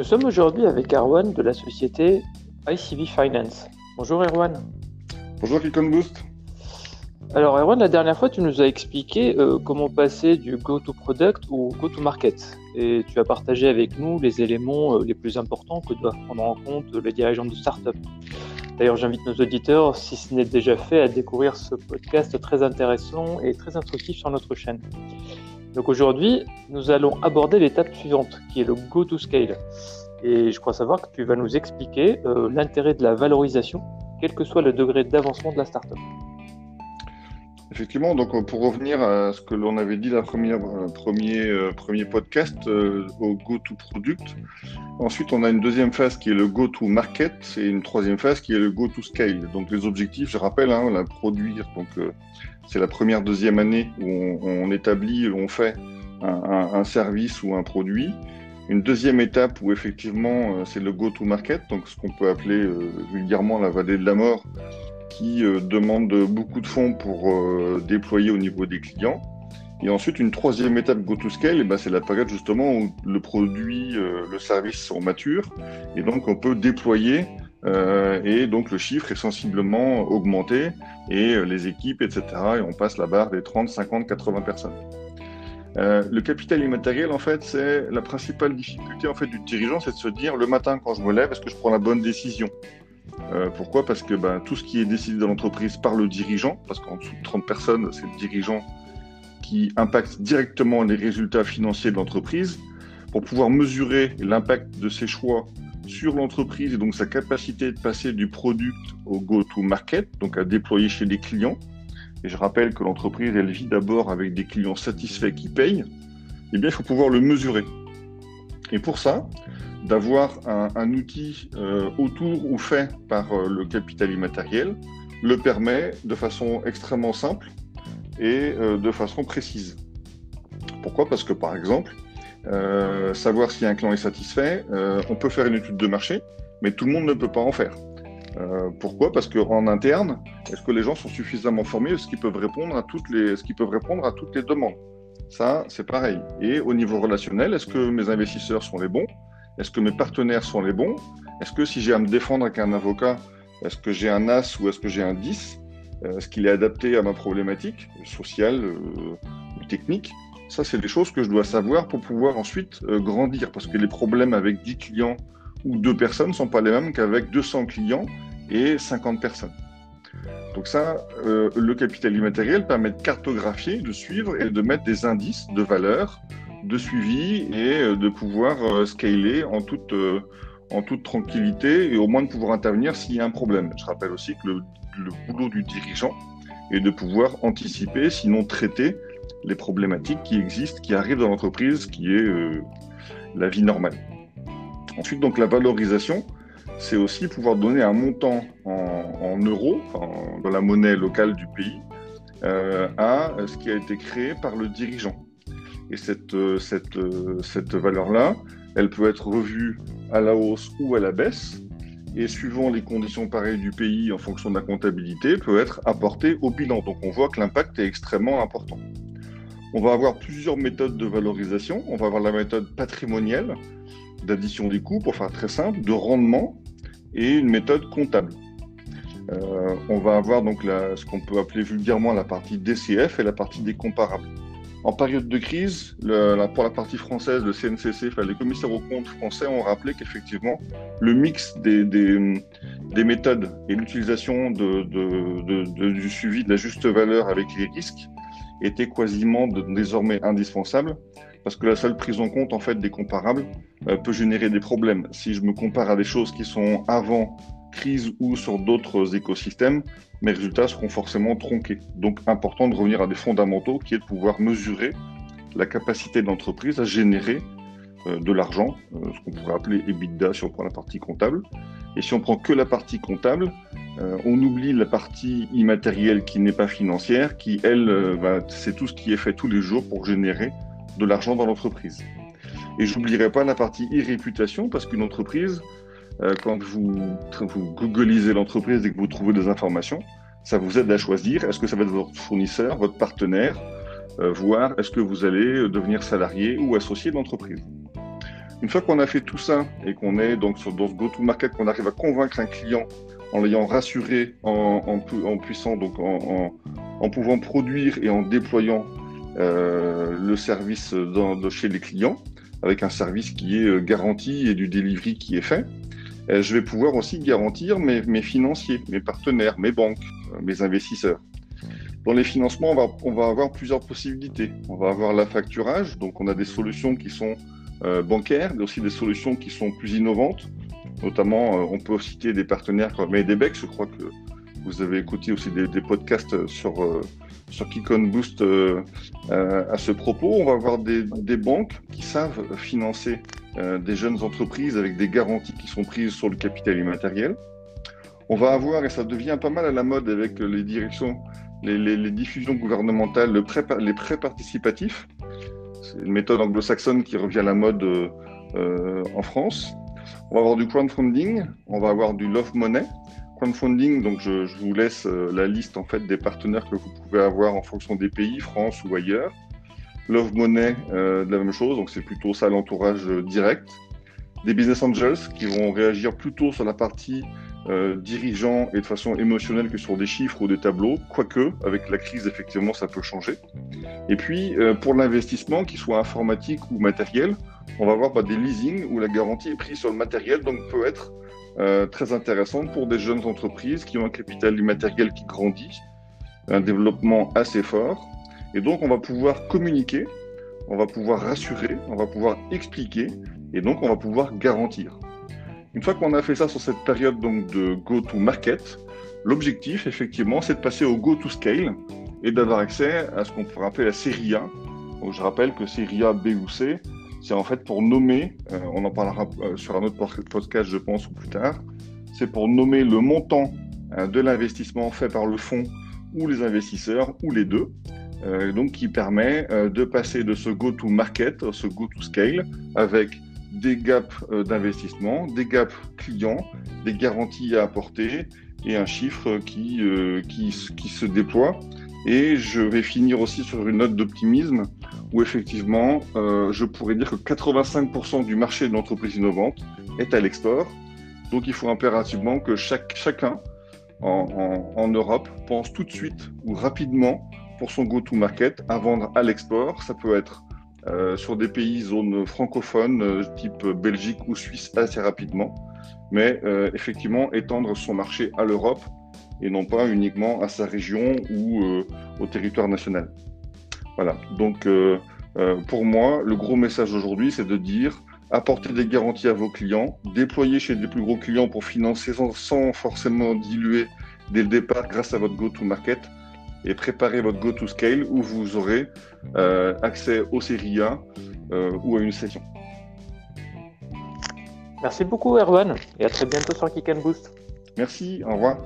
Nous sommes aujourd'hui avec Erwan de la société ICV Finance. Bonjour Erwan. Bonjour Kikon Boost. Alors Erwan, la dernière fois tu nous as expliqué euh, comment passer du go-to-product au go-to-market. Et tu as partagé avec nous les éléments euh, les plus importants que doivent prendre en compte les dirigeants de start-up. D'ailleurs, j'invite nos auditeurs, si ce n'est déjà fait, à découvrir ce podcast très intéressant et très instructif sur notre chaîne. Donc aujourd'hui, nous allons aborder l'étape suivante, qui est le go-to-scale. Et je crois savoir que tu vas nous expliquer euh, l'intérêt de la valorisation, quel que soit le degré d'avancement de la startup. Effectivement, donc euh, pour revenir à ce que l'on avait dit première euh, premier euh, premier podcast au go to product. Ensuite, on a une deuxième phase qui est le go to market et une troisième phase qui est le go to scale. Donc les objectifs, je rappelle, hein, la produire. Donc c'est la première deuxième année où on, on établit, on fait un, un, service ou un produit. Une deuxième étape où effectivement c'est le go to market, donc ce qu'on peut appeler vulgairement la vallée de la mort qui euh, demande beaucoup de fonds pour euh, déployer au niveau des clients. Et ensuite, une troisième étape go-to-scale, eh ben, c'est la période justement où le produit, euh, le service sont matures, et donc on peut déployer, et donc le chiffre est sensiblement augmenté, et les équipes, etc., et on passe la barre des 30, 50, 80 personnes. le capital immatériel, en fait, c'est la principale difficulté en fait du dirigeant, c'est de se dire le matin quand je me lève, est-ce que je prends la bonne décision? Euh, pourquoi? Parce que ben, tout ce qui est décidé dans l'entreprise par le dirigeant, parce qu'en dessous de 30 personnes, c'est le dirigeant qui impacte directement les résultats financiers de l'entreprise. Pour pouvoir mesurer l'impact de ses choix sur l'entreprise et donc sa capacité de passer du product au go-to-market, donc à déployer chez les clients. Et je rappelle que l'entreprise, elle vit d'abord avec des clients satisfaits qui payent. Eh bien, il faut pouvoir le mesurer. Et pour ça, d'avoir un, outil euh, autour ou fait par euh, le capital immatériel le permet de façon extrêmement simple et euh, de façon précise. Pourquoi? Parce que par exemple, savoir si un client est satisfait, on peut faire une étude de marché, mais tout le monde ne peut pas en faire. pourquoi? Parce qu'en interne, est-ce que les gens sont suffisamment formés Est-ce qu'ils peuvent répondre à toutes les, est-ce qu'ils peuvent répondre à toutes les demandes? Ça, c'est pareil. Et au niveau relationnel, est-ce que mes investisseurs sont les bons? Est-ce que mes partenaires sont les bons? Est-ce que si j'ai à me défendre avec un avocat, est-ce que j'ai un As ou est-ce que j'ai un 10 euh, Est-ce qu'il est adapté à ma problématique sociale euh, ou technique? Ça, c'est des choses que je dois savoir pour pouvoir ensuite euh, grandir. Parce que les problèmes avec 10 clients ou 2 personnes ne sont pas les mêmes qu'avec 200 clients et 50 personnes. Donc ça, le capital immatériel permet de cartographier, de suivre et de mettre des indices de valeur de suivi et euh, de pouvoir euh, scaler en toute, euh, en toute tranquillité et au moins de pouvoir intervenir s'il y a un problème. Je rappelle aussi que le, boulot du dirigeant est de pouvoir anticiper, sinon traiter les problématiques qui existent, qui arrivent dans l'entreprise, qui est la vie normale. Ensuite, donc la valorisation, c'est aussi pouvoir donner un montant en, euros, dans la monnaie locale du pays, à ce qui a été créé par le dirigeant. Et cette, euh, cette, euh, cette valeur-là, elle peut être revue à la hausse ou à la baisse. Et suivant les conditions pareilles du pays en fonction de la comptabilité, peut être apportée au bilan. Donc on voit que l'impact est extrêmement important. On va avoir plusieurs méthodes de valorisation. On va avoir la méthode patrimoniale d'addition des coûts, pour faire très simple, de rendement, et une méthode comptable. Euh, on va avoir donc ce qu'on peut appeler vulgairement la partie DCF et la partie des comparables. En période de crise, pour la partie française, le CNCC, les commissaires aux comptes français ont rappelé qu'effectivement, le mix des, des, des méthodes et l'utilisation du suivi de la juste valeur avec les risques était quasiment désormais indispensable parce que la seule prise en compte en fait des comparables euh, peut générer des problèmes. Si je me compare à des choses qui sont avant crise ou sur d'autres écosystèmes, mes résultats seront forcément tronqués. Donc important de revenir à des fondamentaux qui est de pouvoir mesurer la capacité de l'entreprise à générer euh, de l'argent, euh, ce qu'on pourrait appeler EBITDA si on prend la partie comptable. Et si on prend que la partie comptable, euh, on oublie la partie immatérielle qui n'est pas financière, qui elle, c'est tout ce qui est fait tous les jours pour générer de l'argent dans l'entreprise. Et j'oublierai pas la partie e-réputation parce qu'une entreprise, euh, quand vous, vous googlisez l'entreprise et que vous trouvez des informations, ça vous aide à choisir est-ce que ça va être votre fournisseur, votre partenaire, euh, voir est-ce que vous allez devenir salarié ou associé de l'entreprise? Une fois qu'on a fait tout ça et qu'on est donc sur, dans ce go-to-market, qu'on arrive à convaincre un client en l'ayant rassuré, en, puissant, donc en, pouvant produire et en déployant euh, le service chez les clients, avec un service qui est euh, garanti et du delivery qui est fait, euh, je vais pouvoir aussi garantir mes, financiers, mes partenaires, mes banques, euh, mes investisseurs. Dans les financements, on va, avoir plusieurs possibilités. On va avoir l'affacturage, donc on a des solutions qui sont euh, bancaires, mais aussi des solutions qui sont plus innovantes. Notamment, euh, on peut citer des partenaires comme Edebec, je crois que vous avez écouté aussi des, podcasts sur, euh, sur Kikon Boost euh, à ce propos. On va avoir des banques qui savent financer des jeunes entreprises avec des garanties qui sont prises sur le capital immatériel. On va avoir, et ça devient pas mal à la mode avec les directions, les, les, les diffusions gouvernementales, le les prêts participatifs. C'est une méthode anglo-saxonne qui revient à la mode euh, en France. On va avoir du crowdfunding, on va avoir du love money. Crowdfunding, donc je, je vous laisse euh, la liste en fait des partenaires que vous pouvez avoir en fonction des pays, France ou ailleurs. Love money, euh, de la même chose, donc c'est plutôt ça l'entourage euh, direct. Des business angels qui vont réagir plutôt sur la partie euh, dirigeant et de façon émotionnelle que sur des chiffres ou des tableaux, quoique avec la crise effectivement ça peut changer. Et puis pour l'investissement, qu'il soit informatique ou matériel, on va avoir bah, des leasing où la garantie est prise sur le matériel, donc peut être très intéressante pour des jeunes entreprises qui ont un capital immatériel qui grandit, un développement assez fort. Et donc on va pouvoir communiquer, on va pouvoir rassurer, on va pouvoir expliquer, et donc on va pouvoir garantir. Une fois qu'on a fait ça sur cette période donc de go-to-market, l'objectif, effectivement, c'est de passer au go-to-scale et d'avoir accès à ce qu'on pourrait appeler la série A. Donc, je rappelle que série A, B ou C, c'est en fait pour nommer, euh, on en parlera euh, sur un autre podcast, je pense, ou plus tard, c'est pour nommer le montant euh, de l'investissement fait par le fonds ou les investisseurs, ou les deux, euh, donc qui permet euh, de passer de ce go-to-market, ce go-to-scale, avec des gaps euh, d'investissement, des gaps clients, des garanties à apporter et un chiffre qui, euh, qui, qui, se déploie. Et je vais finir aussi sur une note d'optimisme où effectivement, euh, je pourrais dire que 85% du marché de l'entreprise innovante est à l'export. Donc il faut impérativement que chaque, chacun en, en, en Europe pense tout de suite ou rapidement pour son go-to-market à vendre à l'export. Ça peut être euh, sur des pays zones francophones, euh, type Belgique ou Suisse, assez rapidement. Mais euh, effectivement, étendre son marché à l'Europe et non pas uniquement à sa région ou au territoire national. Voilà. Donc, pour moi, le gros message aujourd'hui, c'est de dire apporter des garanties à vos clients, déployer chez des plus gros clients pour financer sans forcément diluer dès le départ grâce à votre go-to-market et préparez votre go-to-scale où vous aurez euh, accès aux séries A euh, ou à une session. Merci beaucoup Erwan et à très bientôt sur Kick and Boost. Merci, au revoir.